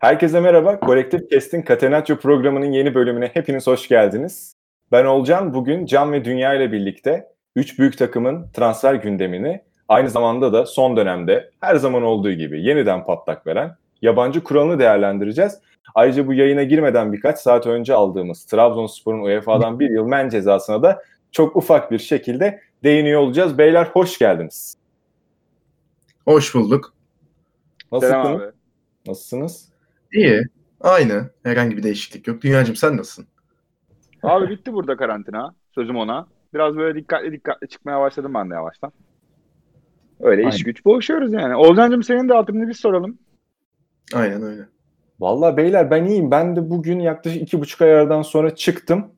Herkese merhaba. Kolektif Kest'in Catenaccio programının yeni bölümüne hepiniz hoş geldiniz. Ben Olcan. Bugün Can ve Dünya ile birlikte 3 büyük takımın transfer gündemini aynı zamanda da son dönemde her zaman olduğu gibi yeniden patlak veren yabancı kuralını değerlendireceğiz. Ayrıca bu yayına girmeden birkaç saat önce aldığımız Trabzonspor'un UEFA'dan bir yıl men cezasına da çok ufak bir şekilde değiniyor olacağız. Beyler hoş geldiniz. Hoş bulduk. Nasılsınız? Nasılsınız? İyi. Aynı. Herhangi bir değişiklik yok. Dünyacığım sen nasılsın? Abi bitti burada karantina. Sözüm ona. Biraz böyle dikkatli dikkatli çıkmaya başladım ben de yavaştan. Öyle Aynen. iş güç boğuşuyoruz yani. Olcancığım senin de altını bir soralım. Aynen öyle. Vallahi beyler ben iyiyim. Ben de bugün yaklaşık iki buçuk ay aradan sonra çıktım.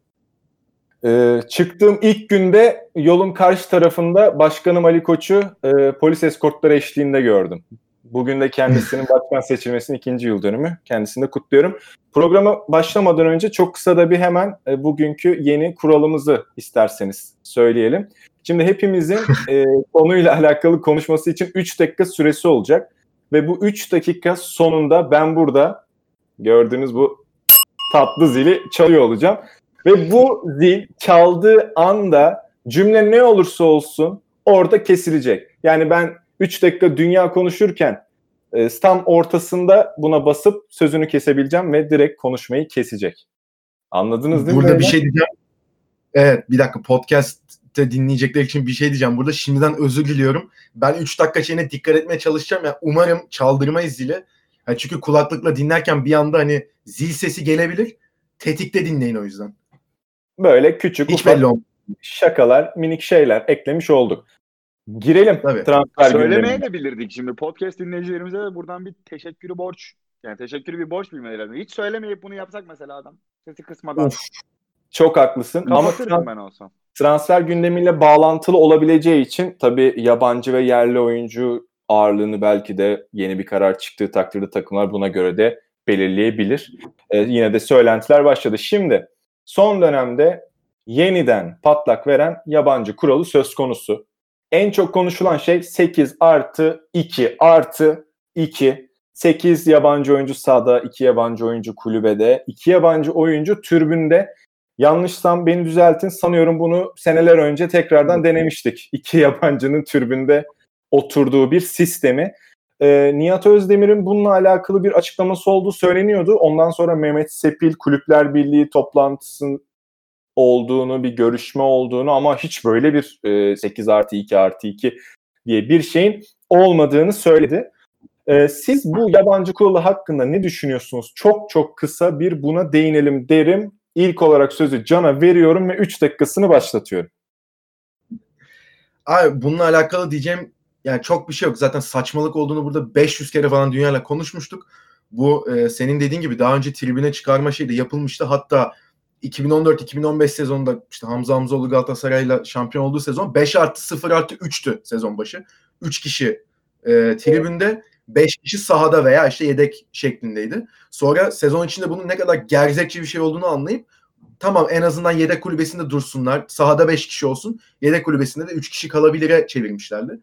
Ee, çıktığım ilk günde yolun karşı tarafında Başkanım Ali Koç'u e, polis eskortları eşliğinde gördüm. Bugün de kendisinin başkan seçilmesinin ikinci yıl dönümü. Kendisini de kutluyorum. Programa başlamadan önce çok kısa da bir hemen e, bugünkü yeni kuralımızı isterseniz söyleyelim. Şimdi hepimizin e, konuyla alakalı konuşması için 3 dakika süresi olacak. Ve bu 3 dakika sonunda ben burada gördüğünüz bu tatlı zili çalıyor olacağım. Ve bu zil çaldığı anda cümle ne olursa olsun orada kesilecek. Yani ben 3 dakika dünya konuşurken e, tam ortasında buna basıp sözünü kesebileceğim ve direkt konuşmayı kesecek. Anladınız değil Burada mi? Burada bir şey diyeceğim. Evet bir dakika podcast'te dinleyecekler için bir şey diyeceğim. Burada şimdiden özür diliyorum. Ben 3 dakika şeyine dikkat etmeye çalışacağım. Yani umarım çaldırmayız zili. Yani çünkü kulaklıkla dinlerken bir anda hani zil sesi gelebilir. Tetikte dinleyin o yüzden. Böyle küçük Hiç ufak belli şakalar, minik şeyler eklemiş olduk. Girelim Tabii. transfer Söylemeye de bilirdik şimdi. Podcast dinleyicilerimize de buradan bir teşekkürü borç. Yani teşekkürü bir borç bilmeleri lazım. Hiç söylemeyip bunu yapsak mesela adam. Sesi kısmadan. Of. Çok haklısın. Ama trans- ben olsam. transfer gündemiyle bağlantılı olabileceği için tabii yabancı ve yerli oyuncu ağırlığını belki de yeni bir karar çıktığı takdirde takımlar buna göre de belirleyebilir. Ee, yine de söylentiler başladı. Şimdi son dönemde yeniden patlak veren yabancı kuralı söz konusu. En çok konuşulan şey 8 artı 2 artı 2. 8 yabancı oyuncu sahada, 2 yabancı oyuncu kulübede, 2 yabancı oyuncu türbünde. Yanlışsam beni düzeltin. Sanıyorum bunu seneler önce tekrardan denemiştik. 2 yabancının türbünde oturduğu bir sistemi. Ee, Nihat Özdemir'in bununla alakalı bir açıklaması olduğu söyleniyordu. Ondan sonra Mehmet Sepil Kulüpler Birliği toplantısının olduğunu, bir görüşme olduğunu ama hiç böyle bir e, 8 artı 2 artı 2 diye bir şeyin olmadığını söyledi. E, siz bu yabancı kuralı hakkında ne düşünüyorsunuz? Çok çok kısa bir buna değinelim derim. İlk olarak sözü Can'a veriyorum ve 3 dakikasını başlatıyorum. Abi bununla alakalı diyeceğim yani çok bir şey yok. Zaten saçmalık olduğunu burada 500 kere falan dünyayla konuşmuştuk. Bu e, senin dediğin gibi daha önce tribüne çıkarma şeyi de yapılmıştı. Hatta 2014-2015 sezonunda işte Hamza Hamzoğlu Galatasaray'la şampiyon olduğu sezon 5 artı 0 artı 3'tü sezon başı. 3 kişi e, tribünde 5 kişi sahada veya işte yedek şeklindeydi. Sonra sezon içinde bunun ne kadar gerzekçi bir şey olduğunu anlayıp tamam en azından yedek kulübesinde dursunlar. Sahada 5 kişi olsun. Yedek kulübesinde de 3 kişi kalabilire çevirmişlerdi.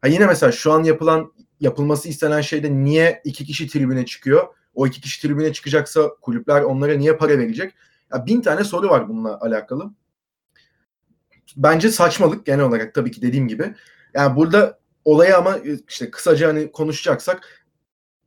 Ha yine mesela şu an yapılan yapılması istenen şeyde niye 2 kişi tribüne çıkıyor? O 2 kişi tribüne çıkacaksa kulüpler onlara niye para verecek? Ya bin tane soru var bununla alakalı. Bence saçmalık genel olarak tabii ki dediğim gibi. Yani burada olaya ama işte kısaca hani konuşacaksak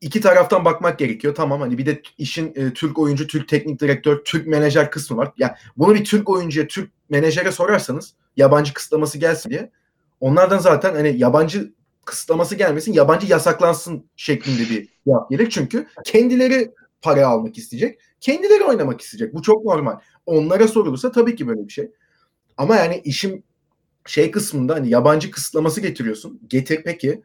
iki taraftan bakmak gerekiyor. Tamam hani bir de işin e, Türk oyuncu, Türk teknik direktör, Türk menajer kısmı var. Ya yani bunu bir Türk oyuncuya, Türk menajere sorarsanız yabancı kısıtlaması gelsin diye. Onlardan zaten hani yabancı kısıtlaması gelmesin, yabancı yasaklansın şeklinde bir cevap gelir. Çünkü kendileri para almak isteyecek. Kendileri oynamak isteyecek. Bu çok normal. Onlara sorulursa tabii ki böyle bir şey. Ama yani işim şey kısmında hani yabancı kısıtlaması getiriyorsun. Getir peki.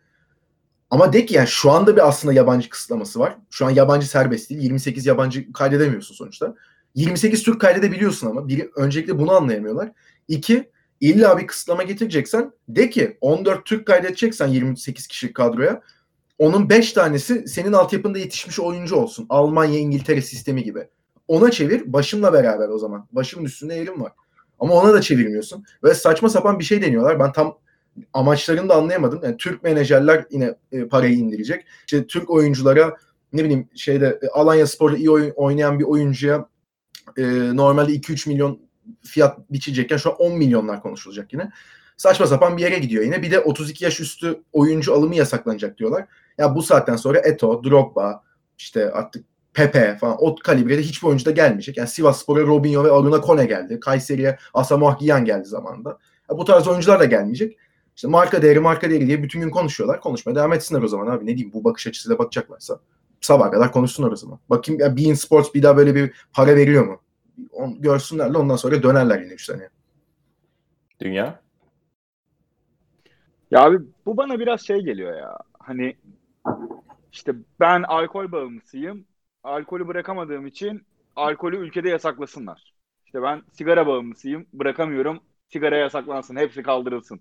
Ama de ki yani şu anda bir aslında yabancı kısıtlaması var. Şu an yabancı serbest değil. 28 yabancı kaydedemiyorsun sonuçta. 28 Türk kaydedebiliyorsun ama. Biri, öncelikle bunu anlayamıyorlar. İki, illa bir kısıtlama getireceksen de ki 14 Türk kaydedeceksen 28 kişilik kadroya onun 5 tanesi senin altyapında yetişmiş oyuncu olsun. Almanya, İngiltere sistemi gibi. Ona çevir başımla beraber o zaman. Başımın üstünde yerim var. Ama ona da çevirmiyorsun. Ve saçma sapan bir şey deniyorlar. Ben tam amaçlarını da anlayamadım. Yani Türk menajerler yine e, parayı indirecek. İşte Türk oyunculara ne bileyim şeyde e, Alanya Spor'da iyi oyun, oynayan bir oyuncuya e, normalde 2-3 milyon fiyat biçecekken şu an 10 milyonlar konuşulacak yine. Saçma sapan bir yere gidiyor yine. Bir de 32 yaş üstü oyuncu alımı yasaklanacak diyorlar. Ya bu saatten sonra Eto, Drogba, işte artık Pepe falan o kalibrede hiçbir oyuncu da gelmeyecek. Yani Sivas Spor'a Robinho ve Aruna Kone geldi. Kayseri'ye Asamoah Gyan geldi zamanında. Ya bu tarz oyuncular da gelmeyecek. İşte marka değeri marka değeri diye bütün gün konuşuyorlar. Konuşmaya devam etsinler o zaman abi. Ne diyeyim bu bakış açısıyla bakacaklarsa. Sabah kadar konuşsunlar o zaman. Bakayım ya Bein Sports bir daha böyle bir para veriyor mu? On, görsünler de ondan sonra dönerler yine 3 sene. Dünya? Ya abi bu bana biraz şey geliyor ya. Hani işte ben alkol bağımlısıyım. Alkolü bırakamadığım için alkolü ülkede yasaklasınlar. İşte ben sigara bağımlısıyım. Bırakamıyorum. Sigara yasaklansın. Hepsi kaldırılsın.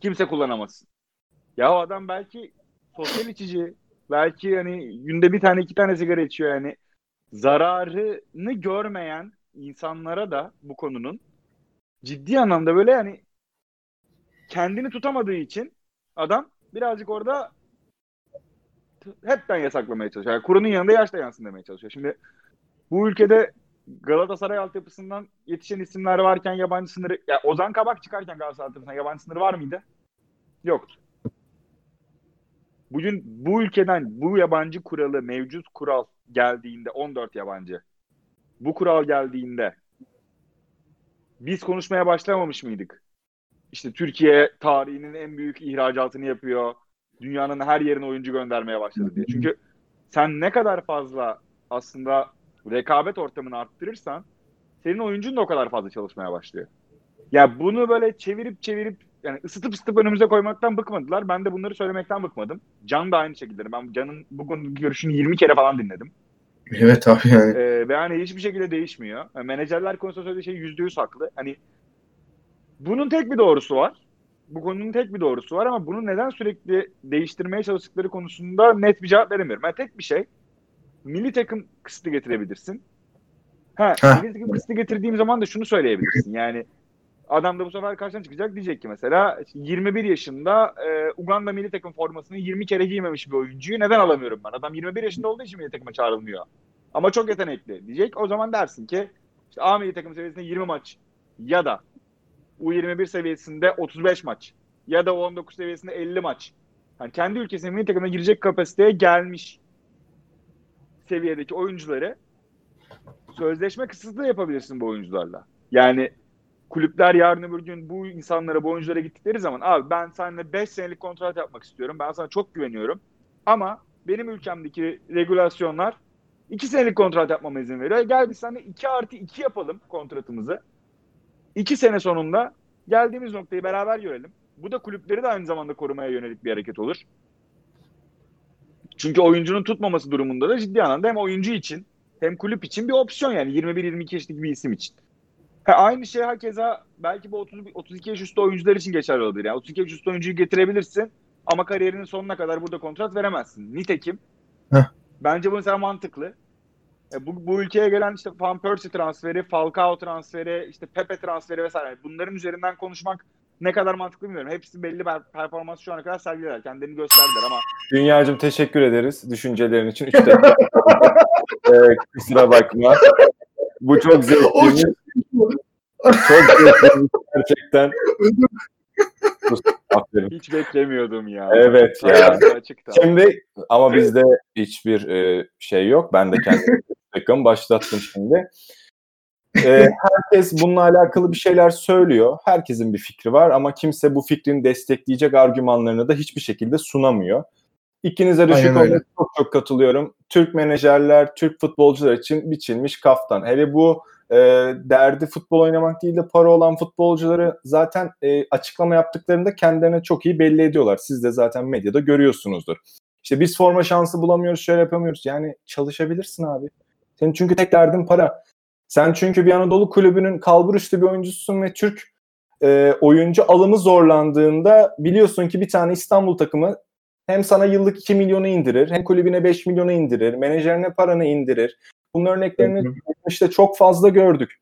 Kimse kullanamasın. Ya o adam belki sosyal içici. Belki hani günde bir tane iki tane sigara içiyor yani. Zararını görmeyen insanlara da bu konunun ciddi anlamda böyle yani kendini tutamadığı için adam birazcık orada hepten yasaklamaya çalışıyor. Yani kurunun yanında yaş da yansın demeye çalışıyor. Şimdi bu ülkede Galatasaray altyapısından yetişen isimler varken yabancı sınırı ya Ozan Kabak çıkarken Galatasaray altyapısından yabancı sınırı var mıydı? Yoktu. Bugün bu ülkeden bu yabancı kuralı mevcut kural geldiğinde 14 yabancı bu kural geldiğinde biz konuşmaya başlamamış mıydık? İşte Türkiye tarihinin en büyük ihracatını yapıyor. Dünyanın her yerine oyuncu göndermeye başladı diye. Çünkü sen ne kadar fazla aslında rekabet ortamını arttırırsan senin oyuncun da o kadar fazla çalışmaya başlıyor. Ya bunu böyle çevirip çevirip yani ısıtıp ısıtıp önümüze koymaktan bıkmadılar. Ben de bunları söylemekten bıkmadım. Can da aynı şekilde. Ben Can'ın bu konudaki görüşünü 20 kere falan dinledim. Evet abi yani. Ee, ve hani hiçbir şekilde değişmiyor. Yani menajerler konusunda söylediği şey yüzde yüz haklı. Hani bunun tek bir doğrusu var. Bu konunun tek bir doğrusu var ama bunu neden sürekli değiştirmeye çalıştıkları konusunda net bir cevap veremiyorum. Yani tek bir şey milli takım kısıtı getirebilirsin. Ha, milli takım kısıtı getirdiğim zaman da şunu söyleyebilirsin. Yani adam da bu sefer karşına çıkacak diyecek ki mesela 21 yaşında e, Uganda milli takım formasını 20 kere giymemiş bir oyuncuyu neden alamıyorum ben? Adam 21 yaşında olduğu için milli takıma çağrılmıyor. Ama çok yetenekli diyecek. O zaman dersin ki işte A milli takım seviyesinde 20 maç ya da U21 seviyesinde 35 maç ya da U19 seviyesinde 50 maç. Yani kendi ülkesinin milli takımına girecek kapasiteye gelmiş seviyedeki oyuncuları sözleşme kısıtlı yapabilirsin bu oyuncularla. Yani kulüpler yarın öbür gün bu insanlara, bu oyunculara gittikleri zaman abi ben seninle 5 senelik kontrat yapmak istiyorum. Ben sana çok güveniyorum. Ama benim ülkemdeki regülasyonlar 2 senelik kontrat yapmama izin veriyor. Gel biz seninle 2 artı 2 yapalım kontratımızı. 2 sene sonunda geldiğimiz noktayı beraber görelim. Bu da kulüpleri de aynı zamanda korumaya yönelik bir hareket olur. Çünkü oyuncunun tutmaması durumunda da ciddi anlamda hem oyuncu için hem kulüp için bir opsiyon yani 21-22 yaşındaki bir isim için. Ha, aynı şey hakeza belki bu 30, 32 yaş üstü oyuncular için geçerli olabilir. Yani 32 yaş üstü oyuncuyu getirebilirsin ama kariyerinin sonuna kadar burada kontrat veremezsin. Nitekim Heh. bence bu mesela mantıklı. E, bu, bu ülkeye gelen işte Van Persie transferi, Falcao transferi, işte Pepe transferi vesaire bunların üzerinden konuşmak ne kadar mantıklı bilmiyorum. Hepsi belli bir performans şu ana kadar sergilediler. Kendilerini gösterdiler ama Dünyacım teşekkür ederiz düşüncelerin için. Üç dakika. ee, kusura bakma. Bu çok zevkliymiş. çok zevkliymiş gerçekten. Hiç beklemiyordum ya. Evet ya. Açıkta. Şimdi ama bizde hiçbir e, şey yok. Ben de kendim takım başlattım şimdi. E, herkes bununla alakalı bir şeyler söylüyor. Herkesin bir fikri var ama kimse bu fikrini destekleyecek argümanlarını da hiçbir şekilde sunamıyor. İkinize de şu konuda çok çok katılıyorum. Türk menajerler, Türk futbolcular için biçilmiş kaftan. Hele bu e, derdi futbol oynamak değil de para olan futbolcuları zaten e, açıklama yaptıklarında kendilerine çok iyi belli ediyorlar. Siz de zaten medyada görüyorsunuzdur. İşte biz forma şansı bulamıyoruz, şöyle yapamıyoruz. Yani çalışabilirsin abi. Senin çünkü tek derdin para. Sen çünkü bir Anadolu kulübünün kalbur üstü bir oyuncususun ve Türk e, oyuncu alımı zorlandığında biliyorsun ki bir tane İstanbul takımı hem sana yıllık 2 milyonu indirir, hem kulübüne 5 milyonu indirir, menajerine paranı indirir. Bunun örneklerini işte çok fazla gördük.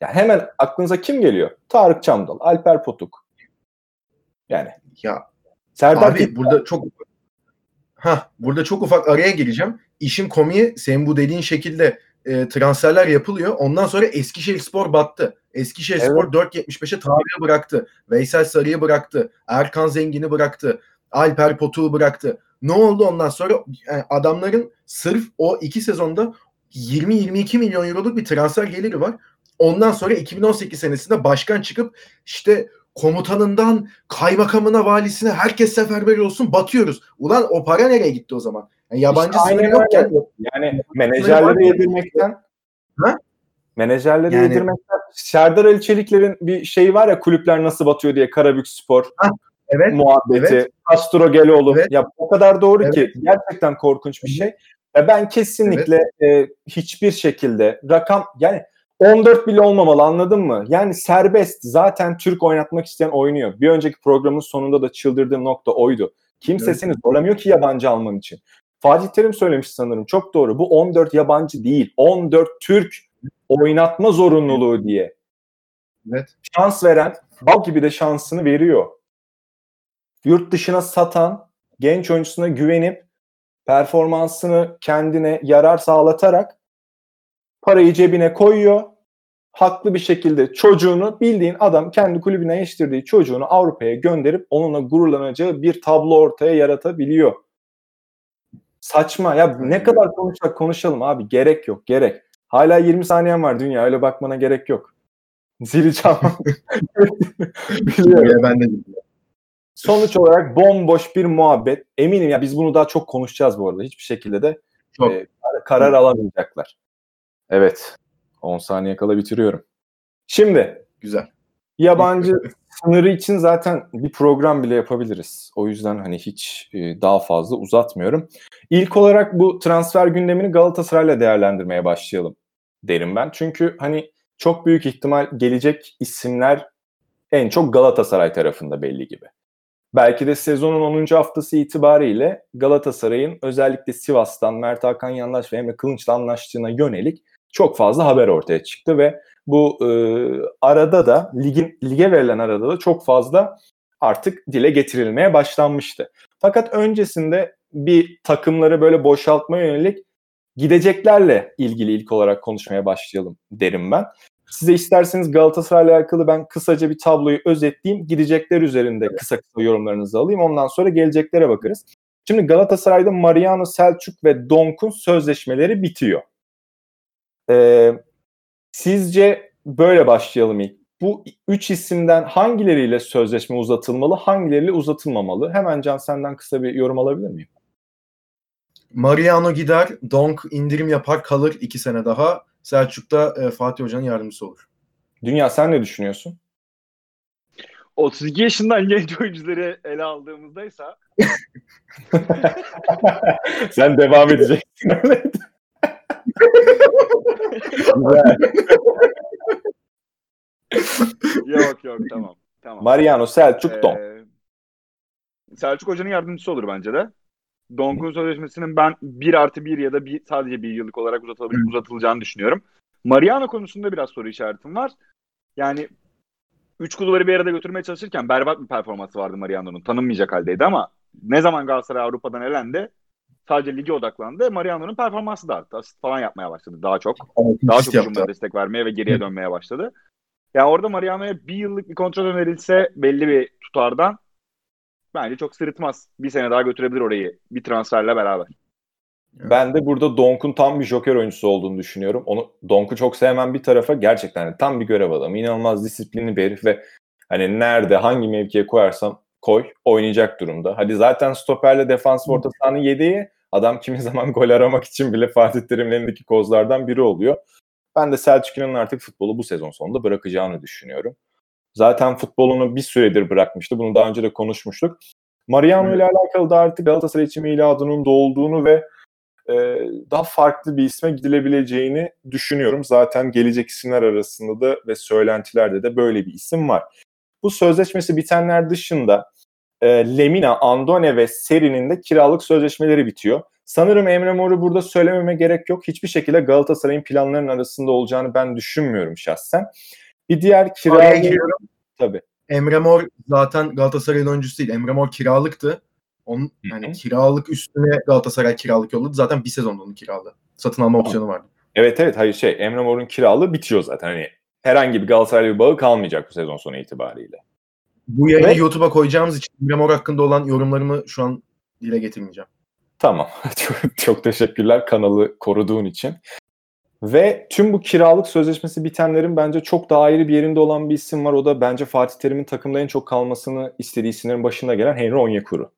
Ya hemen aklınıza kim geliyor? Tarık Çamdal, Alper Potuk. Yani Ya Serdar abi burada çok ha burada çok ufak araya gireceğim. İşin komiği senin bu dediğin şekilde e, transferler yapılıyor. Ondan sonra Eskişehir Spor battı. Eskişehir Evet. Spor 4.75'e Tarık'ı bıraktı. Veysel Sarı'yı bıraktı. Erkan Zengin'i bıraktı. Alper Potuk'u bıraktı. Ne oldu ondan sonra? Yani adamların sırf o iki sezonda 20-22 milyon euroluk bir transfer geliri var. Ondan sonra 2018 senesinde başkan çıkıp işte komutanından kaymakamına valisine herkes seferber olsun batıyoruz. Ulan o para nereye gitti o zaman? Yani yabancı İşte aynen yokken öyle. Yani menajerleri yedirmekten Ha? menajerleri Yani- yedirmekten Serdar Ali Çelikler'in bir şeyi var ya kulüpler nasıl batıyor diye Karabük Spor evet muhabbeti. Evet. Castro Geloğlu. Evet. Ya o kadar doğru Evet. ki gerçekten korkunç bir şey. Ya ben kesinlikle e, hiçbir şekilde rakam yani 14 bile olmamalı anladın mı? Yani serbest. Zaten Türk oynatmak isteyen oynuyor. Bir önceki programın sonunda da çıldırdığım nokta oydu. Kimse Evet. seni zorlamıyor ki yabancı alman için. Fatih Terim söylemiş sanırım. Çok doğru. Bu 14 yabancı değil. 14 Türk oynatma zorunluluğu diye. evet Şans veren bal gibi de şansını veriyor. Yurt dışına satan genç oyuncusuna güvenip performansını kendine yarar sağlatarak parayı cebine koyuyor. Haklı bir şekilde çocuğunu bildiğin adam kendi kulübüne yetiştirdiği çocuğunu Avrupa'ya gönderip onunla gururlanacağı bir tablo ortaya yaratabiliyor. Saçma ya ne kadar konuşsak konuşalım abi gerek yok gerek. Hala 20 saniyen var dünya öyle bakmana gerek yok. Zili çalmam. Biliyorum. Ben de Sonuç olarak bomboş bir muhabbet. Eminim ya biz bunu daha çok konuşacağız bu arada. Hiçbir şekilde de Çok. e, kar- karar alamayacaklar. Evet. 10 saniye kala bitiriyorum. Şimdi güzel. yabancı sınırı için zaten bir program bile yapabiliriz. O yüzden hani hiç e, daha fazla uzatmıyorum. İlk olarak bu transfer gündemini Galatasaray'la değerlendirmeye başlayalım derim ben. Çünkü hani çok büyük ihtimal gelecek isimler en çok Galatasaray tarafında belli gibi. Belki de sezonun 10. haftası itibariyle Galatasaray'ın özellikle Sivas'tan Mert Hakan Yandaş ve Emre Kılınç'la anlaştığına yönelik çok fazla haber ortaya çıktı ve bu e, arada da ligin lige verilen arada da çok fazla artık dile getirilmeye başlanmıştı. Fakat öncesinde bir takımları böyle boşaltmaya yönelik gideceklerle ilgili ilk olarak konuşmaya başlayalım derim ben. Size isterseniz Galatasaray'la alakalı ben kısaca bir tabloyu özetleyeyim. Gidecekler üzerinde kısa kısa yorumlarınızı alayım. Ondan sonra geleceklere bakarız. Şimdi Galatasaray'da Mariano Selçuk ve Donk'un sözleşmeleri bitiyor. Ee, sizce böyle başlayalım ilk. Bu üç isimden hangileriyle sözleşme uzatılmalı, hangileriyle uzatılmamalı? Hemen Can senden kısa bir yorum alabilir miyim? Mariano gider, Donk indirim yapar kalır iki sene daha. Selçuk da e, Fatih Hoca'nın yardımcısı olur. Dünya sen ne düşünüyorsun? 32 yaşından genç oyuncuları ele aldığımızdaysa sen devam edeceksin öyle. Güzel. yok yok tamam. Tamam. Mariano Selçuk. Ee, Selçuk Hoca'nın yardımcısı olur bence de. Donk'un sözleşmesinin ben 1 artı 1 ya da bir, sadece bir yıllık olarak uzatıl- uzatılacağını düşünüyorum. Mariano konusunda biraz soru işaretim var. Yani üç kulvarı bir arada götürmeye çalışırken berbat bir performansı vardı Mariano'nun. Tanınmayacak haldeydi ama ne zaman Galatasaray Avrupa'dan elendi sadece lige odaklandı. Mariano'nun performansı da arttı. Asist falan yapmaya başladı daha çok. Daha Asist çok hücumlara destek vermeye ve geriye dönmeye başladı. Yani orada Mariano'ya bir yıllık bir kontrol önerilse belli bir tutardan bence çok sırıtmaz. Bir sene daha götürebilir orayı bir transferle beraber. Ben de burada Donk'un tam bir joker oyuncusu olduğunu düşünüyorum. Onu Donk'u çok sevmem bir tarafa gerçekten hani tam bir görev adamı. İnanılmaz disiplinli bir herif ve hani nerede hangi mevkiye koyarsam koy oynayacak durumda. Hadi zaten stoperle defans orta sahanın yedeği adam kimi zaman gol aramak için bile Fatih Terim'in elindeki kozlardan biri oluyor. Ben de Selçuk İnan'ın artık futbolu bu sezon sonunda bırakacağını düşünüyorum. Zaten futbolunu bir süredir bırakmıştı. Bunu daha önce de konuşmuştuk. Mariano ile alakalı da artık Galatasaray için miladının dolduğunu ve e, daha farklı bir isme gidilebileceğini düşünüyorum. Zaten gelecek isimler arasında da ve söylentilerde de böyle bir isim var. Bu sözleşmesi bitenler dışında e, Lemina, Andone ve Seri'nin de kiralık sözleşmeleri bitiyor. Sanırım Emre Mor'u burada söylememe gerek yok. Hiçbir şekilde Galatasaray'ın planlarının arasında olacağını ben düşünmüyorum şahsen. Bir diğer kiralık... giriyorum. Tabii. Emre Mor zaten Galatasaray'ın oyuncusu değil. Emre Mor kiralıktı. Onun yani kiralık üstüne Galatasaray kiralık yolladı. Zaten bir sezonda onun kiralı. Satın alma opsiyonu vardı. Evet evet hayır şey Emre Mor'un kiralığı bitiyor zaten. Hani herhangi bir Galatasaraylı bir bağı kalmayacak bu sezon sonu itibariyle. Bu yayını YouTube'a koyacağımız için Emre Mor hakkında olan yorumlarımı şu an dile getirmeyeceğim. Tamam. çok, çok teşekkürler kanalı koruduğun için. Ve tüm bu kiralık sözleşmesi bitenlerin bence çok daha ayrı bir yerinde olan bir isim var. O da bence Fatih Terim'in takımda en çok kalmasını istediği isimlerin başında gelen Henry Onyekuru.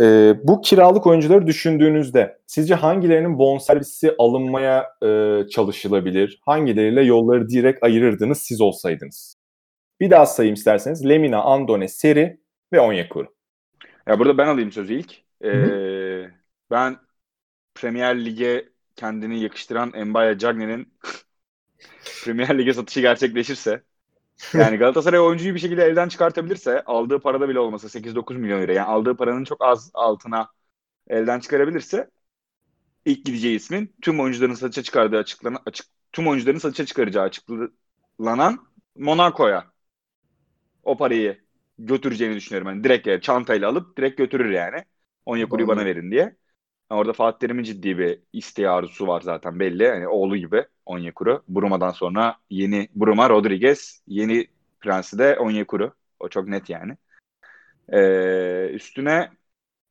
Ee, bu kiralık oyuncuları düşündüğünüzde sizce hangilerinin bonservisi alınmaya e, çalışılabilir? Hangileriyle yolları direkt ayırırdınız siz olsaydınız? Bir daha sayayım isterseniz. Lemina, Andone, Seri ve Onyekuru. Ya burada ben alayım sözü ilk. Ee, ben Premier Lig'e kendini yakıştıran Mbaya Cagney'in Premier Lig'e satışı gerçekleşirse yani Galatasaray oyuncuyu bir şekilde elden çıkartabilirse aldığı parada bile olmasa 8-9 milyon euro yani aldığı paranın çok az altına elden çıkarabilirse ilk gideceği ismin tüm oyuncuların satışa çıkardığı açıklanan açık tüm oyuncuların satışa çıkaracağı açıklanan Monaco'ya o parayı götüreceğini düşünüyorum. Yani direkt yani çantayla alıp direkt götürür yani. Onyekuru'yu bana verin diye. Yani orada Fatih Terim'in ciddi bir isteği arzusu var zaten belli. Yani oğlu gibi Onyekuru. Bruma'dan sonra yeni Bruma Rodriguez, yeni prensi de Onyekuru. O çok net yani. Ee, üstüne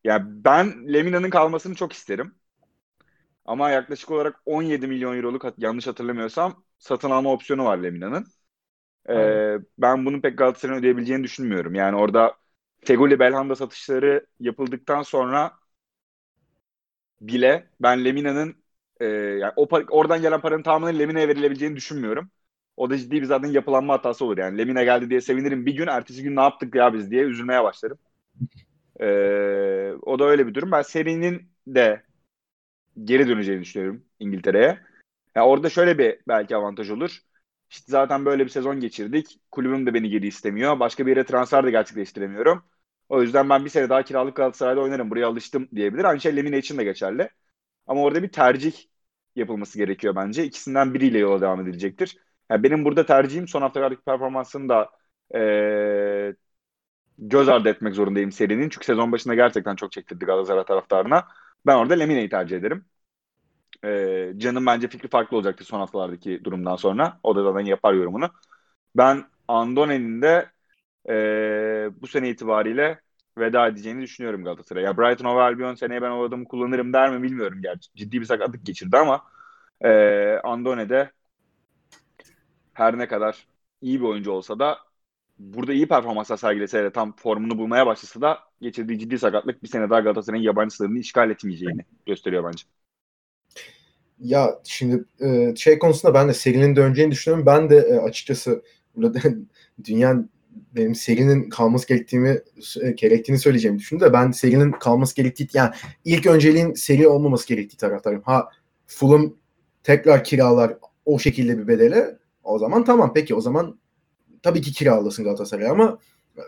ya ben Lemina'nın kalmasını çok isterim. Ama yaklaşık olarak 17 milyon euroluk yanlış hatırlamıyorsam satın alma opsiyonu var Lemina'nın. Ee, ben bunun pek Galatasaray'ın ödeyebileceğini düşünmüyorum. Yani orada Feguli Belhanda satışları yapıldıktan sonra bile ben Lemina'nın e, yani o oradan gelen paranın tamamının Lemina'ya verilebileceğini düşünmüyorum. O da ciddi bir zaten yapılanma hatası olur. Yani Lemina geldi diye sevinirim bir gün, ertesi gün ne yaptık ya biz diye üzülmeye başlarım. Ee, o da öyle bir durum. Ben serinin de geri döneceğini düşünüyorum İngiltere'ye. Yani orada şöyle bir belki avantaj olur. İşte zaten böyle bir sezon geçirdik. Kulübüm de beni geri istemiyor. Başka bir yere transfer de gerçekleştiremiyorum. O yüzden ben bir sene daha kiralık Galatasaray'da oynarım. Buraya alıştım diyebilir. Aynı şey Lemine için de geçerli. Ama orada bir tercih yapılması gerekiyor bence. İkisinden biriyle yola devam edilecektir. Yani benim burada tercihim son haftalardaki performansını da ee, göz ardı etmek zorundayım serinin. Çünkü sezon başında gerçekten çok çektirdi Galatasaray taraftarına. Ben orada Lemine'yi tercih ederim. Ee, Can'ın bence fikri farklı olacaktır son haftalardaki durumdan sonra. O da zaten yapar yorumunu. Ben Andone'nin de e, bu sene itibariyle veda edeceğini düşünüyorum Galatasaray. Ya Brighton Hove Albion seneye ben o adamı kullanırım der mi bilmiyorum gerçi. Ciddi bir sakatlık geçirdi ama e, Andone de her ne kadar iyi bir oyuncu olsa da burada iyi performanslar sergilese de tam formunu bulmaya başlasa da geçirdiği ciddi sakatlık bir sene daha Galatasaray'ın yabancı sınırını işgal etmeyeceğini gösteriyor bence. Ya şimdi e, şey konusunda ben de serinin döneceğini düşünüyorum. Ben de e, açıkçası burada dünya benim serinin kalması gerektiğimi e, gerektiğini söyleyeceğimi düşündüm de ben serinin kalması gerektiği yani ilk önceliğin seri olmaması gerektiği taraftarım. Ha Fulham tekrar kiralar o şekilde bir bedele o zaman tamam peki o zaman tabii ki kiralasın Galatasaray ama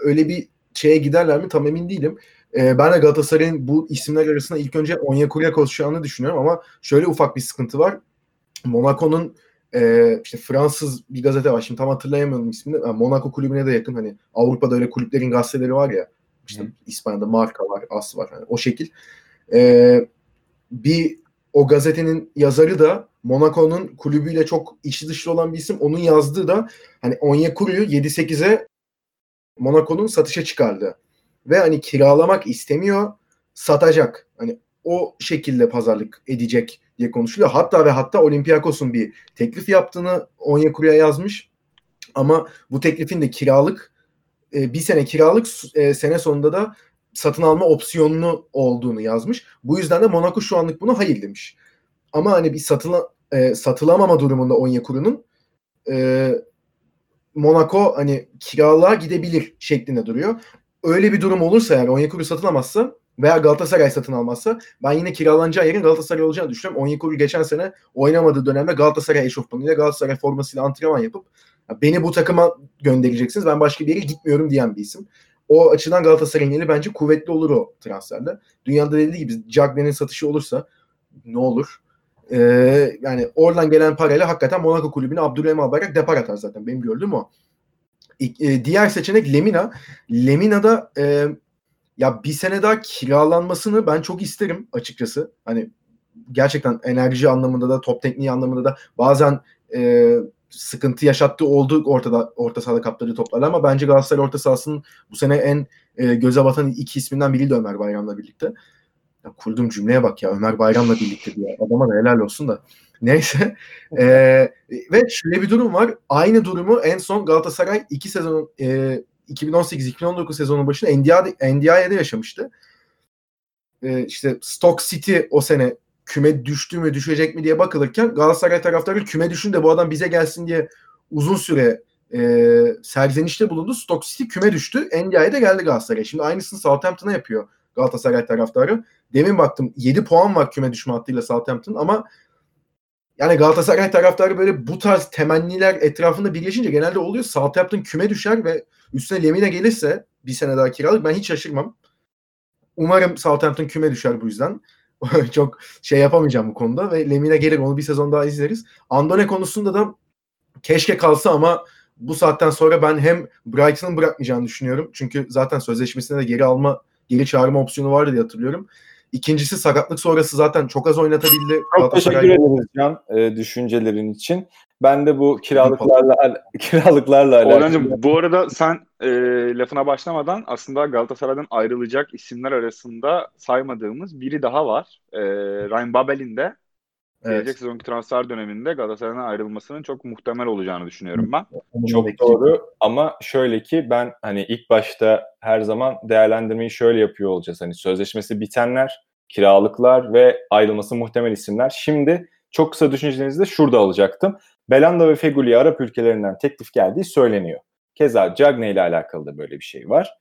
öyle bir şeye giderler mi tam emin değilim. Ee, ben de Galatasaray'ın bu isimler arasında ilk önce Onyekuru'ya koşacağını düşünüyorum ama şöyle ufak bir sıkıntı var. Monaco'nun e, işte Fransız bir gazete var. Şimdi tam hatırlayamıyorum ismini. Yani Monaco kulübüne de yakın hani Avrupa'da öyle kulüplerin gazeteleri var ya. İşte Hı. İspanya'da Marka var, As var. Yani o şekil. E, bir o gazetenin yazarı da Monaco'nun kulübüyle çok içi dışlı olan bir isim. Onun yazdığı da hani Onyekuru'yu 7-8'e Monaco'nun satışa çıkardı. Ve hani kiralamak istemiyor, satacak. Hani o şekilde pazarlık edecek diye konuşuluyor. Hatta ve hatta Olympiakos'un bir teklif yaptığını Onyekuru'ya yazmış. Ama bu teklifin de kiralık e, bir sene kiralık e, sene sonunda da satın alma opsiyonlu olduğunu yazmış. Bu yüzden de Monaco şu anlık bunu hayır demiş. Ama hani bir satıla, e, satılamama durumunda Onyekuru'nun e, Monaco hani kiralığa gidebilir şeklinde duruyor. Öyle bir durum olursa yani Onyekuru satılamazsa veya Galatasaray satın almazsa ben yine kiralanacağı yerin Galatasaray olacağını düşünüyorum. Onyekuru geçen sene oynamadığı dönemde Galatasaray eşofmanıyla Galatasaray formasıyla antrenman yapıp beni bu takıma göndereceksiniz ben başka bir yere gitmiyorum diyen bir isim. O açıdan Galatasaray'ın eli bence kuvvetli olur o transferde. Dünyada dediği gibi Cagney'in satışı olursa ne olur? Ee, yani oradan gelen parayla hakikaten Monaco kulübüne Abdülhamid Albayrak depar atar zaten. Benim gördüğüm o. E, diğer seçenek Lemina. Lemina'da e, ya bir sene daha kiralanmasını ben çok isterim açıkçası. Hani gerçekten enerji anlamında da top tekniği anlamında da bazen e, sıkıntı yaşattığı oldu ortada orta sahada kaptırdığı toplar ama bence Galatasaray orta sahasının bu sene en e, göze batan iki isminden biriydi Ömer Bayram'la birlikte. Ya, kurduğum cümleye bak ya Ömer Bayram'la birlikte diye. Adama da helal olsun da. Neyse. E, ve şöyle bir durum var. Aynı durumu en son Galatasaray iki sezon e, 2018-2019 sezonun başında NDI'de yaşamıştı. E, işte Stock City o sene küme düştü mü düşecek mi diye bakılırken Galatasaray taraftarı küme düşün de bu adam bize gelsin diye uzun süre e, serzenişte bulundu. Stock City küme düştü. NDI'de geldi Galatasaray. Şimdi aynısını Southampton'a yapıyor Galatasaray taraftarı. Demin baktım 7 puan var küme düşme hattıyla Southampton ama yani Galatasaray taraftarı böyle bu tarz temenniler etrafında birleşince genelde oluyor. Southampton küme düşer ve üstüne Lemine gelirse bir sene daha kiralık ben hiç şaşırmam. Umarım Southampton küme düşer bu yüzden. çok şey yapamayacağım bu konuda ve Lemine gelir onu bir sezon daha izleriz. Andone konusunda da keşke kalsa ama bu saatten sonra ben hem Brighton'ın bırakmayacağını düşünüyorum. Çünkü zaten sözleşmesine de geri alma, geri çağırma opsiyonu vardı diye hatırlıyorum. İkincisi sakatlık sonrası zaten çok az oynatabildi. Çok teşekkür ederiz Can e, düşüncelerin için. Ben de bu kiralıklarla kiralıklarla alakalı. Orhancığım bu arada sen e, lafına başlamadan aslında Galatasaray'dan ayrılacak isimler arasında saymadığımız biri daha var. E, Ryan Babel'in de evet. gelecek sezonki transfer döneminde Galatasaray'dan ayrılmasının çok muhtemel olacağını düşünüyorum ben. Çok doğru ama şöyle ki ben hani ilk başta her zaman değerlendirmeyi şöyle yapıyor olacağız. Hani sözleşmesi bitenler, kiralıklar ve ayrılması muhtemel isimler. Şimdi çok kısa düşüncelerinizi de şurada alacaktım. Belanda ve Feguli Arap ülkelerinden teklif geldiği söyleniyor. Keza Cagne ile alakalı da böyle bir şey var.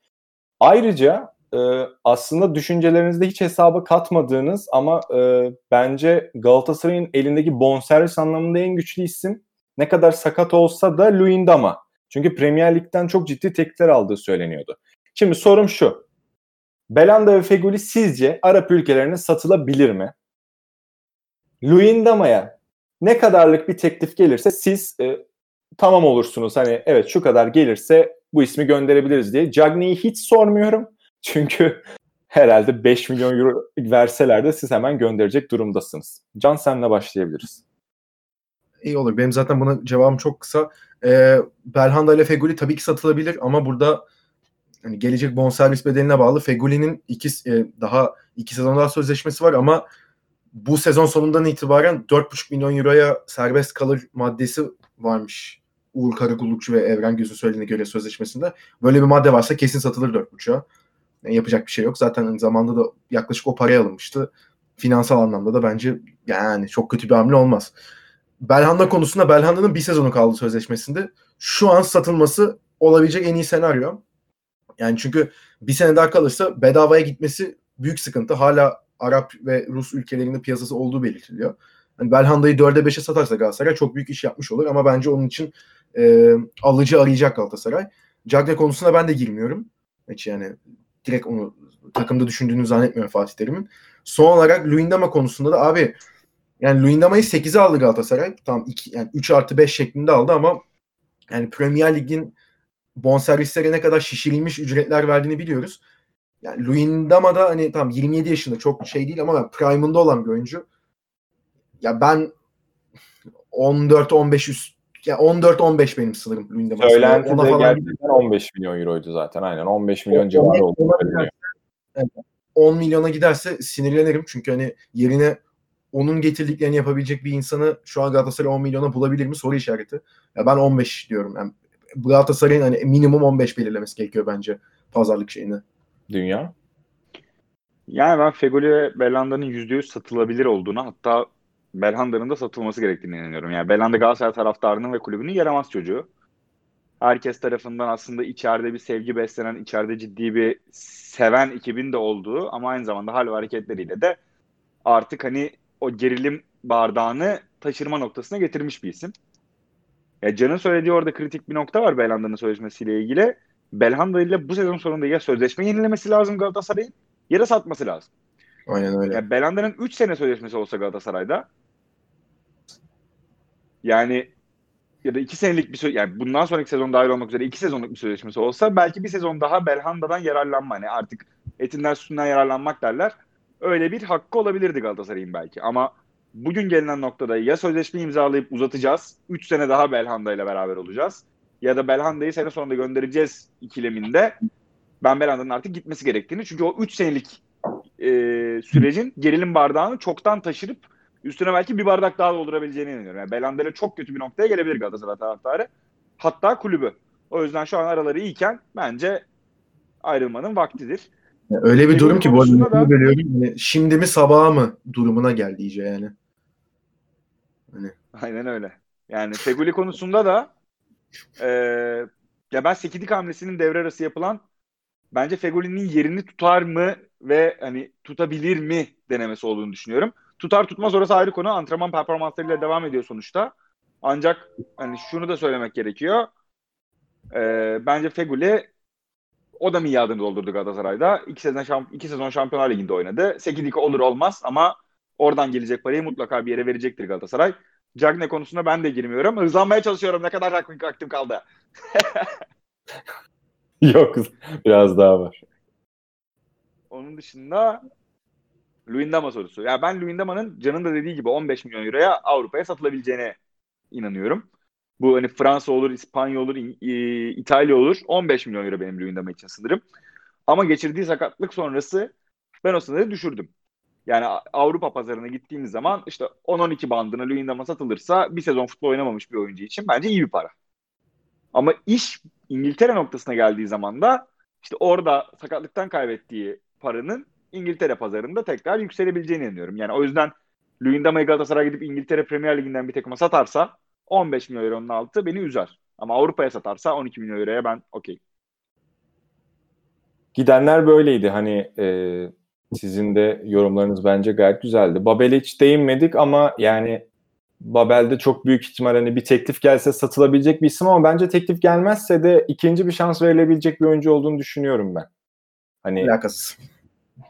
Ayrıca e, aslında düşüncelerinizde hiç hesaba katmadığınız ama e, bence Galatasaray'ın elindeki bonservis anlamında en güçlü isim ne kadar sakat olsa da Luyendama. Çünkü Premier Lig'den çok ciddi teklifler aldığı söyleniyordu. Şimdi sorum şu. Belanda ve Feguli sizce Arap ülkelerine satılabilir mi? Luyendama'ya ne kadarlık bir teklif gelirse siz e, tamam olursunuz. Hani evet şu kadar gelirse bu ismi gönderebiliriz diye. Cagney'i hiç sormuyorum. Çünkü herhalde 5 milyon euro verseler de siz hemen gönderecek durumdasınız. Can senle başlayabiliriz. İyi olur. Benim zaten buna cevabım çok kısa. Ee, Belhanda ile Feguli tabii ki satılabilir ama burada hani gelecek bonservis bedeline bağlı. Feguli'nin iki e, daha iki sezon daha sözleşmesi var ama bu sezon sonundan itibaren 4,5 milyon euroya serbest kalır maddesi varmış. Uğur Karakullukçu ve Evren Göz'ün söylediğine göre sözleşmesinde. Böyle bir madde varsa kesin satılır 4,5'a. Yapacak bir şey yok. Zaten zamanda da yaklaşık o paraya alınmıştı. Finansal anlamda da bence yani çok kötü bir hamle olmaz. Belhanda konusunda Belhanda'nın bir sezonu kaldı sözleşmesinde. Şu an satılması olabilecek en iyi senaryo. Yani çünkü bir sene daha kalırsa bedavaya gitmesi büyük sıkıntı. Hala Arap ve Rus ülkelerinde piyasası olduğu belirtiliyor. Hani Belhanda'yı 4'e 5'e satarsa Galatasaray çok büyük iş yapmış olur ama bence onun için e, alıcı arayacak Galatasaray. Cagne konusuna ben de girmiyorum. Hiç yani direkt onu takımda düşündüğünü zannetmiyorum Fatih Terim'in. Son olarak Luyendama konusunda da abi yani Luyendama'yı 8'e aldı Galatasaray. Tamam 2 yani 3 artı 5 şeklinde aldı ama yani Premier Lig'in bonservislere ne kadar şişirilmiş ücretler verdiğini biliyoruz. Yani Luyendama da hani tam 27 yaşında çok şey değil ama prime'ında olan bir oyuncu. Ya ben 14-15 üst ya 14-15 benim sınırım Luyendama. Söylenti de gerçekten 15 milyon euroydu zaten. Aynen 15 milyon civarı oldu. 10 milyona giderse sinirlenirim çünkü hani yerine onun getirdiklerini yapabilecek bir insanı şu an Galatasaray 10 milyona bulabilir mi? Soru işareti. Ya ben 15 diyorum. Yani Galatasaray'ın hani minimum 15 belirlemesi gerekiyor bence pazarlık şeyini dünya? Yani ben Fegoli ve Belhanda'nın %100 satılabilir olduğunu hatta Belhanda'nın da satılması gerektiğini inanıyorum. Yani Belhanda Galatasaray taraftarının ve kulübünün yaramaz çocuğu. Herkes tarafından aslında içeride bir sevgi beslenen, içeride ciddi bir seven ekibin de olduğu ama aynı zamanda hal ve hareketleriyle de artık hani o gerilim bardağını taşırma noktasına getirmiş bir isim. Ya Can'ın söylediği orada kritik bir nokta var Belhanda'nın sözleşmesiyle ilgili. Belhanda ile bu sezon sonunda ya sözleşme yenilemesi lazım Galatasaray'ın ya da satması lazım. Aynen öyle. Yani Belhanda'nın 3 sene sözleşmesi olsa Galatasaray'da yani ya da 2 senelik bir yani bundan sonraki sezon dahil olmak üzere 2 sezonluk bir sözleşmesi olsa belki bir sezon daha Belhanda'dan yararlanma. Hani artık etinden sütünden yararlanmak derler. Öyle bir hakkı olabilirdi Galatasaray'ın belki. Ama bugün gelinen noktada ya sözleşme imzalayıp uzatacağız. 3 sene daha Belhanda ile beraber olacağız. Ya da Belhanda'yı sene sonunda göndereceğiz ikileminde. Ben Belhanda'nın artık gitmesi gerektiğini. Çünkü o 3 senelik e, sürecin gerilim bardağını çoktan taşırıp üstüne belki bir bardak daha doldurabileceğine inanıyorum. Yani Belhanda ile çok kötü bir noktaya gelebilir Galatasaray taraftarı. Hatta kulübü. O yüzden şu an araları iyiyken bence ayrılmanın vaktidir. Öyle bir durum ki bu arada da-. Yani şimdi mi sabaha mı durumuna geldi iyice yani. Hani Aynen öyle. Yani Feguli konusunda da e, ya ben Sekidik hamlesinin devre arası yapılan bence Feguli'nin yerini tutar mı ve hani tutabilir mi denemesi olduğunu düşünüyorum. Tutar tutmaz orası ayrı konu. Antrenman performanslarıyla devam ediyor sonuçta. Ancak hani şunu da söylemek gerekiyor. E, bence Feguli o da miadını doldurdu Galatasaray'da. İki sezon, şamp iki sezon Şampiyonlar Ligi'nde oynadı. Sekidik olur olmaz ama oradan gelecek parayı mutlaka bir yere verecektir Galatasaray. Cagne konusunda ben de girmiyorum. Hızlanmaya çalışıyorum. Ne kadar aktif kaldı. Yok biraz daha var. Onun dışında Luyendama sorusu. Ya ben Luyendama'nın Can'ın da dediği gibi 15 milyon euroya Avrupa'ya satılabileceğine inanıyorum. Bu hani Fransa olur, İspanya olur, İtalya olur. 15 milyon euro benim Luyendama için sınırım. Ama geçirdiği sakatlık sonrası ben o sınırı düşürdüm. Yani Avrupa pazarına gittiğimiz zaman işte 10-12 bandına Luyendama satılırsa bir sezon futbol oynamamış bir oyuncu için bence iyi bir para. Ama iş İngiltere noktasına geldiği zaman da işte orada sakatlıktan kaybettiği paranın İngiltere pazarında tekrar yükselebileceğini inanıyorum. Yani o yüzden Luyendama'yı Galatasaray gidip İngiltere Premier Ligi'nden bir takıma satarsa 15 milyon euronun altı beni üzer. Ama Avrupa'ya satarsa 12 milyon euroya ben okey. Gidenler böyleydi. Hani e, sizin de yorumlarınız bence gayet güzeldi. Babel'e hiç değinmedik ama yani Babel'de çok büyük ihtimal hani bir teklif gelse satılabilecek bir isim ama bence teklif gelmezse de ikinci bir şans verilebilecek bir oyuncu olduğunu düşünüyorum ben. Hani alakasız.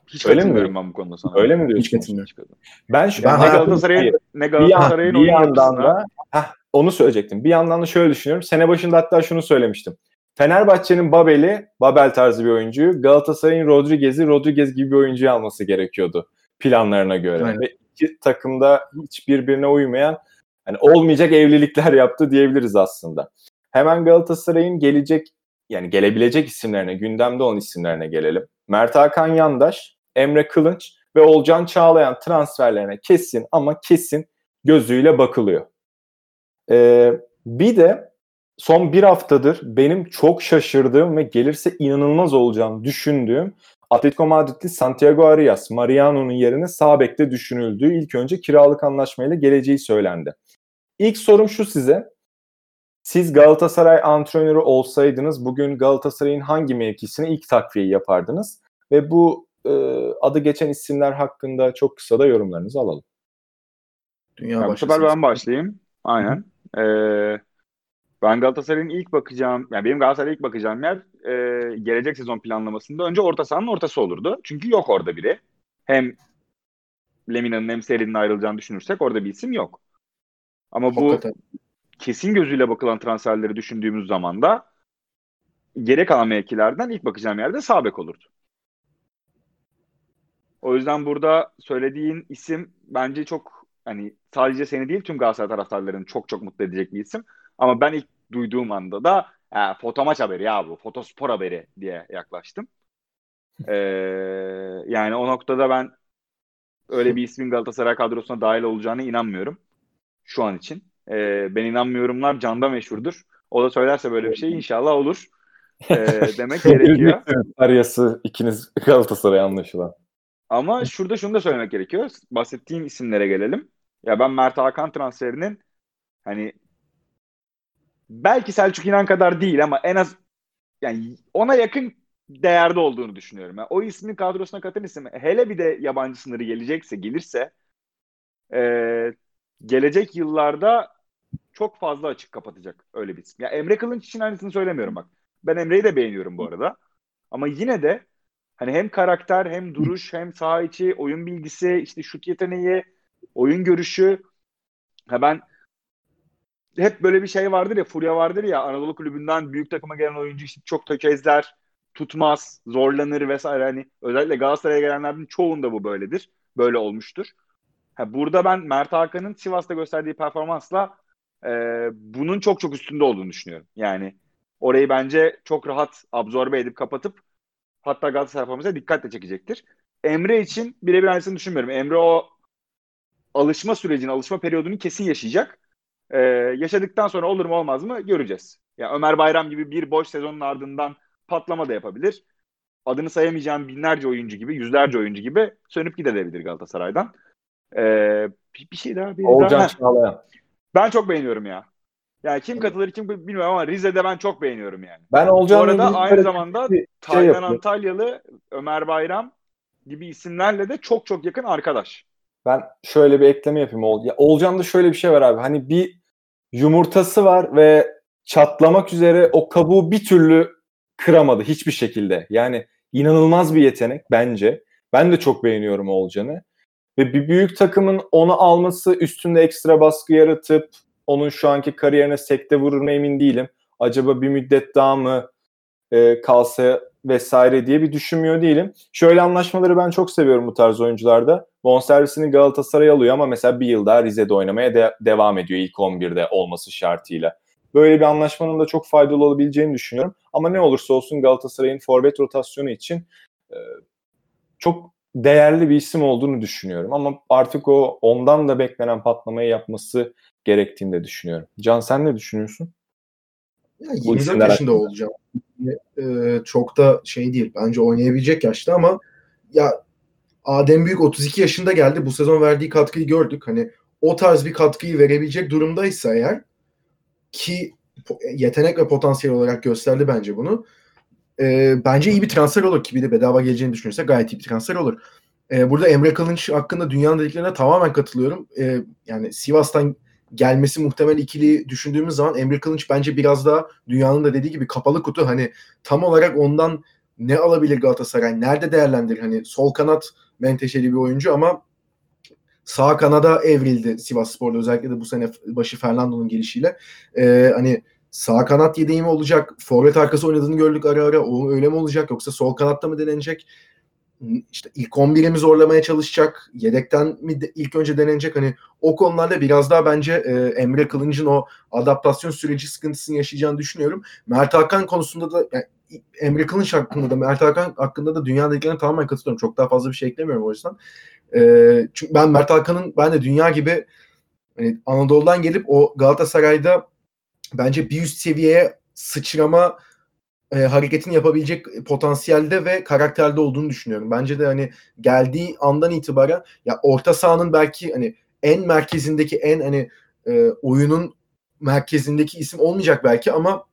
Hiç Öyle mi ben bu konuda sana. öyle mi Hiç diyorsun? katılmıyorum. Ben şu Ben Ne Galatasaray'ın bir, yan- Galatasaray'ın bir yandan da heh, onu söyleyecektim. Bir yandan da şöyle düşünüyorum. Sene başında hatta şunu söylemiştim. Fenerbahçe'nin Babel'i, Babel tarzı bir oyuncuyu, Galatasaray'ın Rodriguez'i, Rodriguez gibi bir oyuncuyu alması gerekiyordu planlarına göre. Aynen. Ve iki takımda hiç birbirine uymayan, hani olmayacak evlilikler yaptı diyebiliriz aslında. Hemen Galatasaray'ın gelecek, yani gelebilecek isimlerine, gündemde olan isimlerine gelelim. Mert Hakan Yandaş, Emre Kılınç ve Olcan Çağlayan transferlerine kesin ama kesin gözüyle bakılıyor. Ee, bir de son bir haftadır benim çok şaşırdığım ve gelirse inanılmaz olacağını düşündüğüm Atletico Madrid'li Santiago Arias, Mariano'nun yerine sağ bekte düşünüldüğü ilk önce kiralık anlaşmayla geleceği söylendi. İlk sorum şu size. Siz Galatasaray antrenörü olsaydınız bugün Galatasaray'ın hangi mevkisine ilk takviyeyi yapardınız? Ve bu e, adı geçen isimler hakkında çok kısa da yorumlarınızı alalım. Dünya Ya bu sefer ben başlayayım. Aynen. Ee, ben Galatasaray'ın ilk bakacağım, yani benim Galatasaray'a ilk bakacağım yer e, gelecek sezon planlamasında önce orta sahanın ortası olurdu. Çünkü yok orada biri. Hem Lemina'nın hem Seri'nin ayrılacağını düşünürsek orada bir isim yok. Ama bu Hakikaten. kesin gözüyle bakılan transferleri düşündüğümüz zaman da geri kalan mevkilerden ilk bakacağım yerde sağ bek olurdu. O yüzden burada söylediğin isim bence çok hani sadece seni değil tüm Galatasaray taraftarlarını çok çok mutlu edecek bir isim. Ama ben ilk duyduğum anda da "Ha, foto maç haberi ya bu, fotospor haberi diye yaklaştım. Ee, yani o noktada ben öyle bir ismin Galatasaray kadrosuna dahil olacağına inanmıyorum. Şu an için. Ee, ben inanmıyorumlar canda meşhurdur. O da söylerse böyle bir şey inşallah olur. Ee, demek gerekiyor. Arias'ı ikiniz Galatasaray anlaşılan. Ama şurada şunu da söylemek gerekiyor. Bahsettiğim isimlere gelelim. Ya ben Mert Hakan transferinin hani belki Selçuk İnan kadar değil ama en az yani ona yakın değerde olduğunu düşünüyorum. Yani o ismin kadrosuna katan isim hele bir de yabancı sınırı gelecekse gelirse e, gelecek yıllarda çok fazla açık kapatacak öyle bir isim. Ya Emre Kılınç için aynısını söylemiyorum bak. Ben Emre'yi de beğeniyorum bu arada. Ama yine de hani hem karakter hem duruş hem saha içi oyun bilgisi işte şut yeteneği oyun görüşü ha ben hep böyle bir şey vardır ya furya vardır ya Anadolu kulübünden büyük takıma gelen oyuncu işte çok tökezler tutmaz, zorlanır vesaire. Hani özellikle Galatasaray'a gelenlerin çoğunda bu böyledir. Böyle olmuştur. Ha, burada ben Mert Hakan'ın Sivas'ta gösterdiği performansla e, bunun çok çok üstünde olduğunu düşünüyorum. Yani orayı bence çok rahat absorbe edip kapatıp hatta Galatasaray performansına dikkatle çekecektir. Emre için birebir aynısını düşünmüyorum. Emre o alışma sürecini, alışma periyodunu kesin yaşayacak. Ee, yaşadıktan sonra olur mu olmaz mı göreceğiz. Yani Ömer Bayram gibi bir boş sezonun ardından patlama da yapabilir. Adını sayamayacağım binlerce oyuncu gibi, yüzlerce oyuncu gibi sönüp gidebilir Galatasaray'dan. Ee, bir, bir şey daha. Bir Olcan daha. Çağlayan. Ben çok beğeniyorum ya. Yani kim katılır kim bilmiyorum ama Rize'de ben çok beğeniyorum yani. Ben Bu Olcan'la arada aynı zamanda şey Taylan yapıyorum. Antalyalı, Ömer Bayram gibi isimlerle de çok çok yakın arkadaş. Ben şöyle bir ekleme yapayım. Ol- Ya, Olcan'da şöyle bir şey var abi. Hani bir yumurtası var ve çatlamak üzere o kabuğu bir türlü kıramadı hiçbir şekilde. Yani inanılmaz bir yetenek bence. Ben de çok beğeniyorum Olcan'ı. Ve bir büyük takımın onu alması üstünde ekstra baskı yaratıp onun şu anki kariyerine sekte vurur mu emin değilim. Acaba bir müddet daha mı e, kalsa vesaire diye bir düşünmüyor değilim. Şöyle anlaşmaları ben çok seviyorum bu tarz oyuncularda. Bonservisini Galatasaray alıyor ama mesela bir yıl daha Rize'de oynamaya de- devam ediyor ilk 11'de olması şartıyla. Böyle bir anlaşmanın da çok faydalı olabileceğini düşünüyorum. Ama ne olursa olsun Galatasaray'ın forvet rotasyonu için e, çok değerli bir isim olduğunu düşünüyorum. Ama artık o ondan da beklenen patlamayı yapması gerektiğini de düşünüyorum. Can sen ne düşünüyorsun? Ya Bu 24 isimler yaşında olacağım. Ee, çok da şey değil. Bence oynayabilecek yaşta ama ya Adem Büyük 32 yaşında geldi. Bu sezon verdiği katkıyı gördük. Hani o tarz bir katkıyı verebilecek durumdaysa eğer ki yetenek ve potansiyel olarak gösterdi bence bunu. Ee, bence iyi bir transfer olur ki bir de bedava geleceğini düşünürsek gayet iyi bir transfer olur. Ee, burada Emre Kılınç hakkında dünyanın dediklerine tamamen katılıyorum. Ee, yani Sivas'tan gelmesi muhtemel ikili düşündüğümüz zaman Emre Kılınç bence biraz daha dünyanın da dediği gibi kapalı kutu hani tam olarak ondan ne alabilir Galatasaray? Nerede değerlendirir? Hani sol kanat menteşeli bir oyuncu ama sağ kanada evrildi Sivas Spor'da özellikle de bu sene başı Fernando'nun gelişiyle. Ee, hani sağ kanat yedeği mi olacak? Forvet arkası oynadığını gördük ara ara. O öyle mi olacak? Yoksa sol kanatta mı denenecek? İşte ilk 11'i mi zorlamaya çalışacak? Yedekten mi de ilk önce denenecek? Hani o konularda biraz daha bence e, Emre Kılınç'ın o adaptasyon süreci sıkıntısını yaşayacağını düşünüyorum. Mert Hakan konusunda da yani Emre Kılınç hakkında da Mert Hakan hakkında da dünya dediklerine tamamen katılıyorum. Çok daha fazla bir şey eklemiyorum o yüzden. E, çünkü ben Mert Hakan'ın ben de dünya gibi hani Anadolu'dan gelip o Galatasaray'da bence bir üst seviyeye sıçrama e, hareketini yapabilecek potansiyelde ve karakterde olduğunu düşünüyorum. Bence de hani geldiği andan itibaren ya orta sahanın belki hani en merkezindeki en hani e, oyunun merkezindeki isim olmayacak belki ama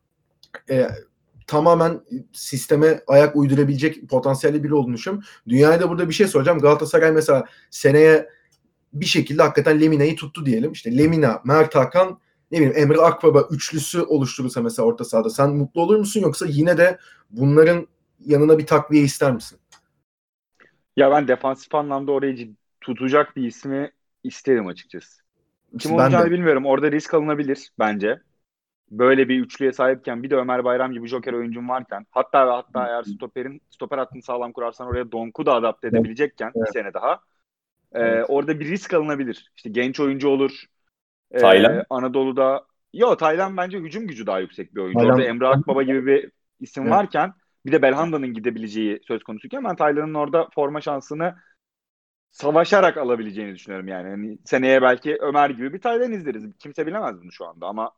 e, tamamen sisteme ayak uydurabilecek potansiyelli biri olduğunu düşünüyorum. Dünyaya da burada bir şey soracağım. Galatasaray mesela seneye bir şekilde hakikaten Lemina'yı tuttu diyelim. İşte Lemina, Mert Hakan, ne bileyim Emre Akbaba üçlüsü oluşturursa mesela orta sahada sen mutlu olur musun yoksa yine de bunların yanına bir takviye ister misin? Ya ben defansif anlamda orayı tutacak bir ismi isterim açıkçası. Kim Ben olacağını de. bilmiyorum. Orada risk alınabilir bence. Böyle bir üçlüye sahipken bir de Ömer Bayram gibi joker oyuncun varken hatta ve hatta eğer stoperin stoper hattını sağlam kurarsan oraya Donk'u da adapte edebilecekken bir Evet. sene daha. Evet. Orada bir risk alınabilir. İşte genç oyuncu olur. Ee, Taylan? Anadolu'da Yo Taylan bence hücum gücü daha yüksek bir oyuncu. Taylan- Orada Emre Akbaba gibi bir isim Evet. varken bir de Belhanda'nın gidebileceği söz konusuyken ben Taylan'ın orada forma şansını savaşarak alabileceğini düşünüyorum yani. Hani seneye belki Ömer gibi bir Taylan izleriz. Kimse bilemez bunu şu anda ama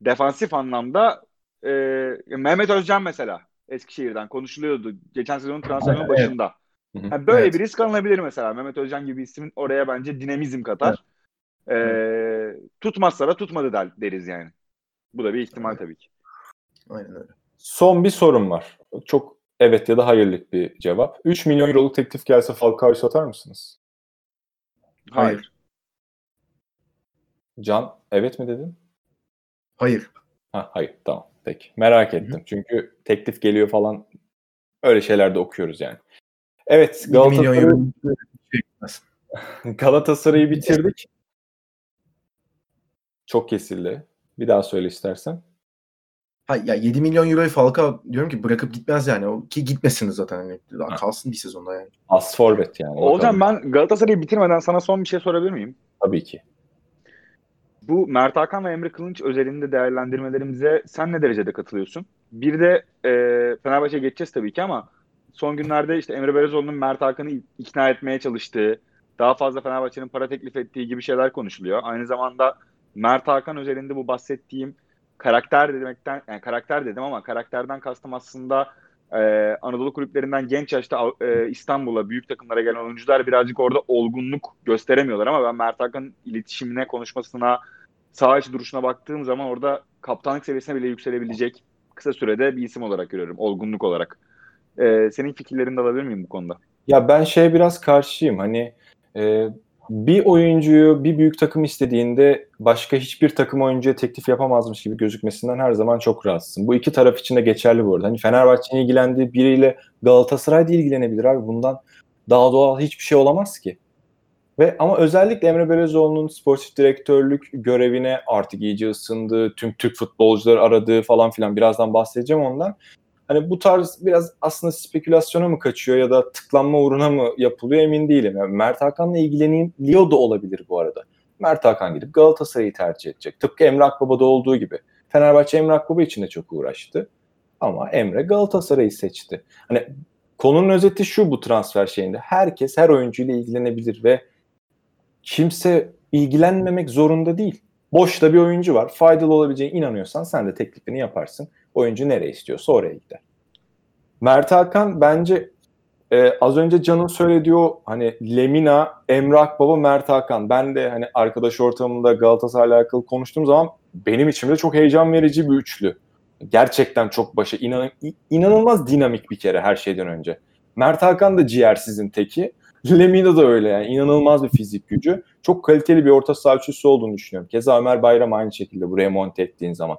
defansif anlamda e, Mehmet Özcan mesela Eskişehir'den konuşuluyordu. Geçen sezonun transferinin Evet. başında. Ha, böyle Evet. bir risk alınabilir mesela. Mehmet Özcan gibi ismin oraya bence dinamizm katar. Ee, tutmazsa da tutmadı der, deriz yani. Bu da bir ihtimal tabii ki. Aynen öyle. Son bir sorum var. Çok evet ya da hayırlık bir cevap. 3 milyon euroluk teklif gelse Falcao'yu satar mısınız? Hayır. Hayır. Can evet mi dedin? Hayır. Ha, hayır tamam peki. Merak ettim. Çünkü teklif geliyor falan öyle şeyler de okuyoruz yani. Evet 1 milyon Galatasaray, euro şey. Galatasaray'ı bitirdik. Çok kesildi. Bir daha söyle istersen. Ha, ya 7 milyon euroyu Falcao diyorum ki bırakıp gitmez yani. O, ki gitmesin zaten. Hani, daha kalsın bir sezonda yani. As forvet yani. Olcan ben Galatasaray'ı bitirmeden sana son bir şey sorabilir miyim? Tabii ki. Bu Mert Hakan ve Emre Kılınç özelinde değerlendirmelerimize sen ne derecede katılıyorsun? Bir de e, Fenerbahçe'ye geçeceğiz tabii ki ama son günlerde işte Emre Belözoğlu'nun Mert Hakan'ı ikna etmeye çalıştığı, daha fazla Fenerbahçe'nin para teklif ettiği gibi şeyler konuşuluyor. Aynı zamanda Mert Hakan özelinde bu bahsettiğim karakter demekten yani karakter dedim ama karakterden kastım aslında e, Anadolu kulüplerinden genç yaşta e, İstanbul'a büyük takımlara gelen oyuncular birazcık orada olgunluk gösteremiyorlar ama ben Mert Hakan'ın iletişimine, konuşmasına, sağ içi duruşuna baktığım zaman orada kaptanlık seviyesine bile yükselebilecek kısa sürede bir isim olarak görüyorum. Olgunluk olarak. E, senin fikirlerini de alabilir miyim bu konuda? Ya ben şeye biraz karşıyım. Hani e, bir oyuncuyu bir büyük takım istediğinde başka hiçbir takım oyuncuya teklif yapamazmış gibi gözükmesinden her zaman çok rahatsızım. Bu iki taraf için de geçerli bu arada. Hani Fenerbahçe'nin ilgilendiği biriyle Galatasaray da ilgilenebilir abi. Bundan daha doğal hiçbir şey olamaz ki. Ve ama özellikle Emre Belözoğlu'nun sportif direktörlük görevine artık iyice ısındığı, tüm Türk futbolcuları aradığı falan filan birazdan bahsedeceğim ondan. Hani bu tarz biraz aslında spekülasyona mı kaçıyor ya da tıklanma uğruna mı yapılıyor emin değilim. Yani Mert Hakan'la ilgileniyor da olabilir bu arada. Mert Hakan gidip Galatasaray'ı tercih edecek. Tıpkı Emre Akbaba'da olduğu gibi. Fenerbahçe Emre Akbaba için de çok uğraştı. Ama Emre Galatasaray'ı seçti. Hani konunun özeti şu bu transfer şeyinde. Herkes her oyuncuyla ilgilenebilir ve kimse ilgilenmemek zorunda değil. Boşta bir oyuncu var. Faydalı olabileceğine inanıyorsan sen de teklifini yaparsın. Oyuncu nereye istiyorsa oraya gider. Mert Hakan bence e, az önce Can'ın söylediği o hani Lemina, Emre Akbaba, Mert Hakan. Ben de hani arkadaş ortamında Galatasaray'la alakalı konuştuğum zaman benim içimde çok heyecan verici bir üçlü. Gerçekten çok başa inan, inanılmaz dinamik bir kere her şeyden önce. Mert Hakan da ciğersizin teki. Lemina da öyle yani inanılmaz bir fizik gücü. Çok kaliteli bir orta saha üçlüsü olduğunu düşünüyorum. Keza Ömer Bayram aynı şekilde buraya monte ettiğin zaman.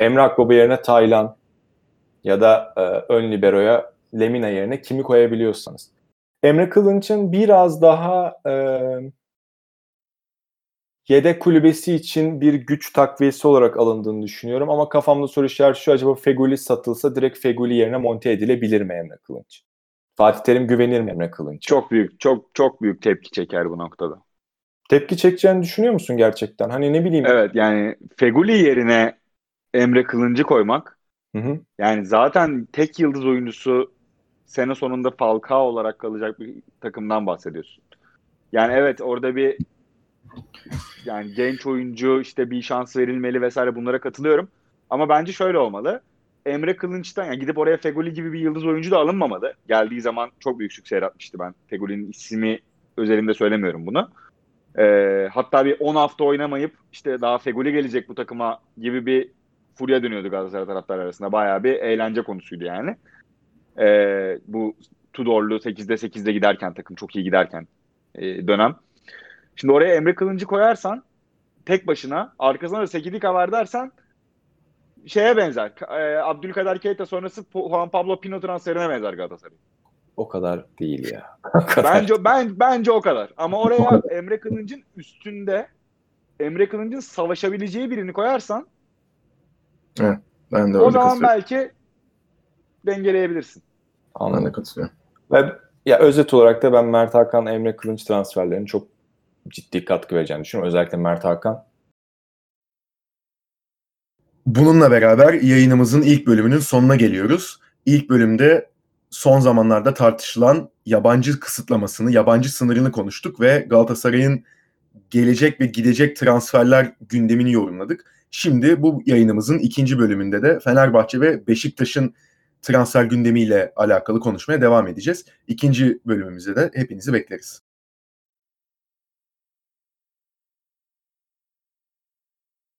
Emre Akbaba yerine Taylan ya da e, ön liberoya Lemina yerine kimi koyabiliyorsanız. Emre Kılınç'ın biraz daha e, yedek kulübesi için bir güç takviyesi olarak alındığını düşünüyorum. Ama kafamda soru işareti şu acaba Feguli satılsa direkt Feguli yerine monte edilebilir mi Emre Kılınç? Fatih Terim güvenir mi Emre Kılınç? Çok büyük, çok çok büyük tepki çeker bu noktada. Tepki çekeceğini düşünüyor musun gerçekten? Hani ne bileyim. Evet yani Feguli yerine Emre Kılınç'ı koymak. Hı hı. Yani zaten tek yıldız oyuncusu sene sonunda Falcao olarak kalacak bir takımdan bahsediyorsun. Yani evet orada bir yani genç oyuncu işte bir şans verilmeli vesaire bunlara katılıyorum. Ama bence şöyle olmalı. Emre Kılınç'tan yani gidip oraya Feguli gibi bir yıldız oyuncu da alınmamalı. Geldiği zaman çok büyük sükse yaratmıştı ben. Feguli'nin ismi özelinde söylemiyorum bunu. Ee, hatta bir 10 hafta oynamayıp işte daha Feguli gelecek bu takıma gibi bir furya dönüyordu Galatasaray taraftarı arasında. Bayağı bir eğlence konusuydu yani. Ee, bu Tudorlu 8'de 8'de giderken takım çok iyi giderken e, dönem. Şimdi oraya Emre Kılıncı koyarsan tek başına arkasına da Sekidika var dersen şeye benzer. E, Abdülkader Keita sonrası Juan Pablo Pino transferine benzer Galatasaray. O kadar değil ya. bence ben bence o kadar. Ama oraya Emre Kılınç'ın üstünde Emre Kılınç'ın savaşabileceği birini koyarsan Evet, ben de o zaman belki dengeleyebilirsin. Anladım. Ben de katılıyorum. Ve ya özet olarak da ben Mert Hakan, Emre Kılınç transferlerinin çok ciddi katkı vereceğini düşünüyorum. Özellikle Mert Hakan. Bununla beraber yayınımızın ilk bölümünün sonuna geliyoruz. İlk bölümde son zamanlarda tartışılan yabancı kısıtlamasını, yabancı sınırını konuştuk ve Galatasaray'ın gelecek ve gidecek transferler gündemini yorumladık. Şimdi bu yayınımızın ikinci bölümünde de Fenerbahçe ve Beşiktaş'ın transfer gündemiyle alakalı konuşmaya devam edeceğiz. İkinci bölümümüzde de hepinizi bekleriz.